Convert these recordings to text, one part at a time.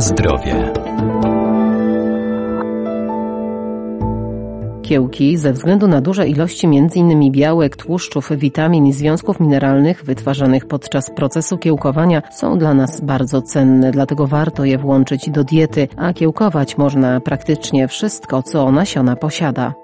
Zdrowie. Kiełki ze względu na duże ilości m.in. białek, tłuszczów, witamin i związków mineralnych wytwarzanych podczas procesu kiełkowania są dla nas bardzo cenne, dlatego warto je włączyć do diety, a kiełkować można praktycznie wszystko, co nasiona posiada.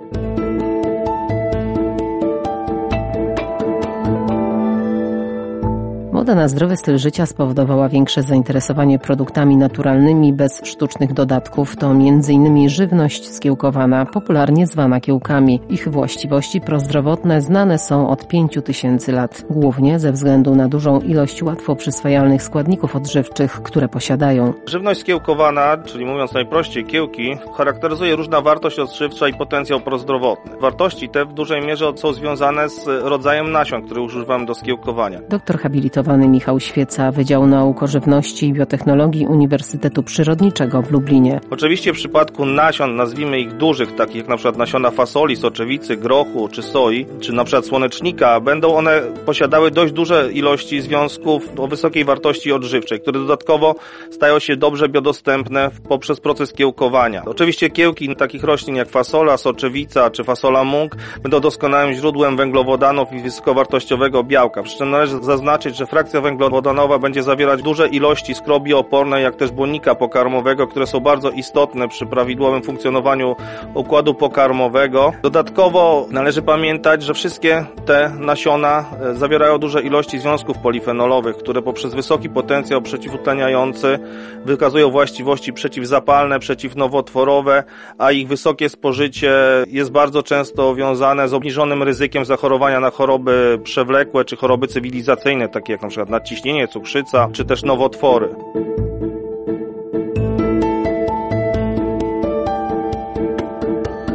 Moda na zdrowy styl życia spowodowała większe zainteresowanie produktami naturalnymi bez sztucznych dodatków. To m.in. żywność skiełkowana, popularnie zwana kiełkami. Ich właściwości prozdrowotne znane są od 5 tysięcy lat, głównie ze względu na dużą ilość łatwo przyswajalnych składników odżywczych, które posiadają. Żywność skiełkowana, czyli mówiąc najprościej kiełki, charakteryzuje różna wartość odżywcza i potencjał prozdrowotny. Wartości te w dużej mierze są związane z rodzajem nasion, które używamy do skiełkowania. Doktor habilitowany Michał Świeca, Wydział Nauk o Żywności i Biotechnologii Uniwersytetu Przyrodniczego w Lublinie. Oczywiście w przypadku nasion, nazwijmy ich dużych, takich jak na przykład nasiona fasoli, soczewicy, grochu czy soi, czy na przykład słonecznika, będą one posiadały dość duże ilości związków o wysokiej wartości odżywczej, które dodatkowo stają się dobrze biodostępne poprzez proces kiełkowania. Oczywiście kiełki takich roślin jak fasola, soczewica czy fasola mung będą doskonałym źródłem węglowodanów i wysokowartościowego białka. Przy czym należy zaznaczyć, że frakcja węglowodanowa będzie zawierać duże ilości skrobi opornej, jak też błonnika pokarmowego, które są bardzo istotne przy prawidłowym funkcjonowaniu układu pokarmowego. Dodatkowo należy pamiętać, że wszystkie te nasiona e, zawierają duże ilości związków polifenolowych, które poprzez wysoki potencjał przeciwutleniający wykazują właściwości przeciwzapalne, przeciwnowotworowe, a ich wysokie spożycie jest bardzo często wiązane z obniżonym ryzykiem zachorowania na choroby przewlekłe czy choroby cywilizacyjne, takie jak na przykład nadciśnienie, cukrzyca, czy też nowotwory.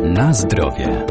Na zdrowie.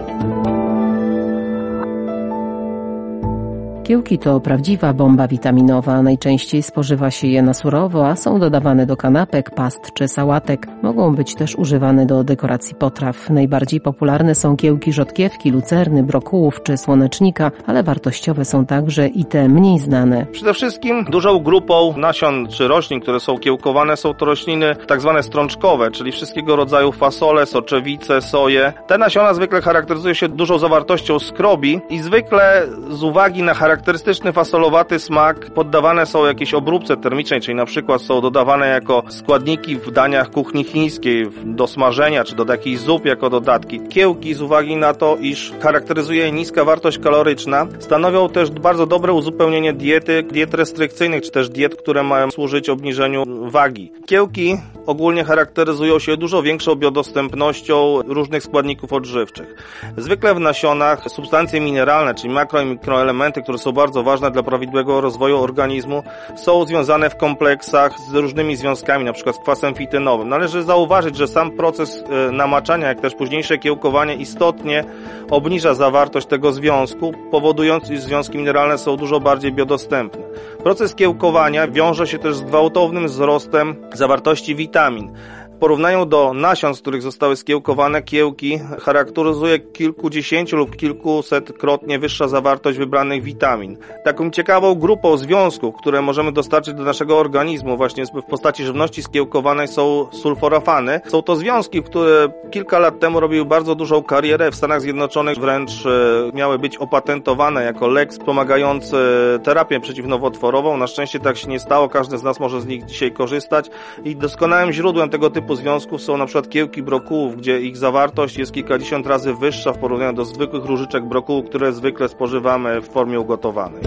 Kiełki to prawdziwa bomba witaminowa. Najczęściej spożywa się je na surowo, a są dodawane do kanapek, past czy sałatek. Mogą być też używane do dekoracji potraw. Najbardziej popularne są kiełki rzodkiewki, lucerny, brokułów czy słonecznika, ale wartościowe są także i te mniej znane. Przede wszystkim dużą grupą nasion czy roślin, które są kiełkowane, są to rośliny tak zwane strączkowe, czyli wszystkiego rodzaju fasole, soczewice, soje. Te nasiona zwykle charakteryzują się dużą zawartością skrobi i zwykle z uwagi na charakter charakterystyczny fasolowaty smak poddawane są jakiejś obróbce termicznej, czyli na przykład są dodawane jako składniki w daniach kuchni chińskiej do smażenia czy do jakichś zup jako dodatki. Kiełki z uwagi na to, iż charakteryzuje je niska wartość kaloryczna, stanowią też bardzo dobre uzupełnienie diety, diet restrykcyjnych czy też diet, które mają służyć obniżeniu wagi. Kiełki ogólnie charakteryzują się dużo większą biodostępnością różnych składników odżywczych. Zwykle w nasionach substancje mineralne, czyli makro i mikroelementy, które są są bardzo ważne dla prawidłowego rozwoju organizmu, są związane w kompleksach z różnymi związkami, np. z kwasem fitynowym. Należy zauważyć, że sam proces e, namaczania, jak też późniejsze kiełkowanie istotnie obniża zawartość tego związku, powodując, iż związki mineralne są dużo bardziej biodostępne. Proces kiełkowania wiąże się też z gwałtownym wzrostem zawartości witamin porównaniu do nasion, z których zostały skiełkowane kiełki, charakteryzuje kilkudziesięciu lub kilkusetkrotnie wyższa zawartość wybranych witamin. Taką ciekawą grupą związków, które możemy dostarczyć do naszego organizmu właśnie w postaci żywności skiełkowanej są sulforafany. Są to związki, które kilka lat temu robiły bardzo dużą karierę w Stanach Zjednoczonych, wręcz e, miały być opatentowane jako lek wspomagający terapię przeciwnowotworową. Na szczęście tak się nie stało, każdy z nas może z nich dzisiaj korzystać i doskonałym źródłem tego typu typu związków są na przykład kiełki brokułów, gdzie ich zawartość jest kilkadziesiąt razy wyższa w porównaniu do zwykłych różyczek brokułu, które zwykle spożywamy w formie ugotowanej.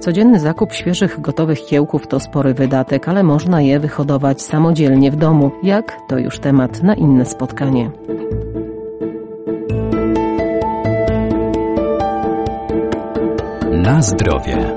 Codzienny zakup świeżych, gotowych kiełków to spory wydatek, ale można je wyhodować samodzielnie w domu. Jak? To już temat na inne spotkanie. Na zdrowie.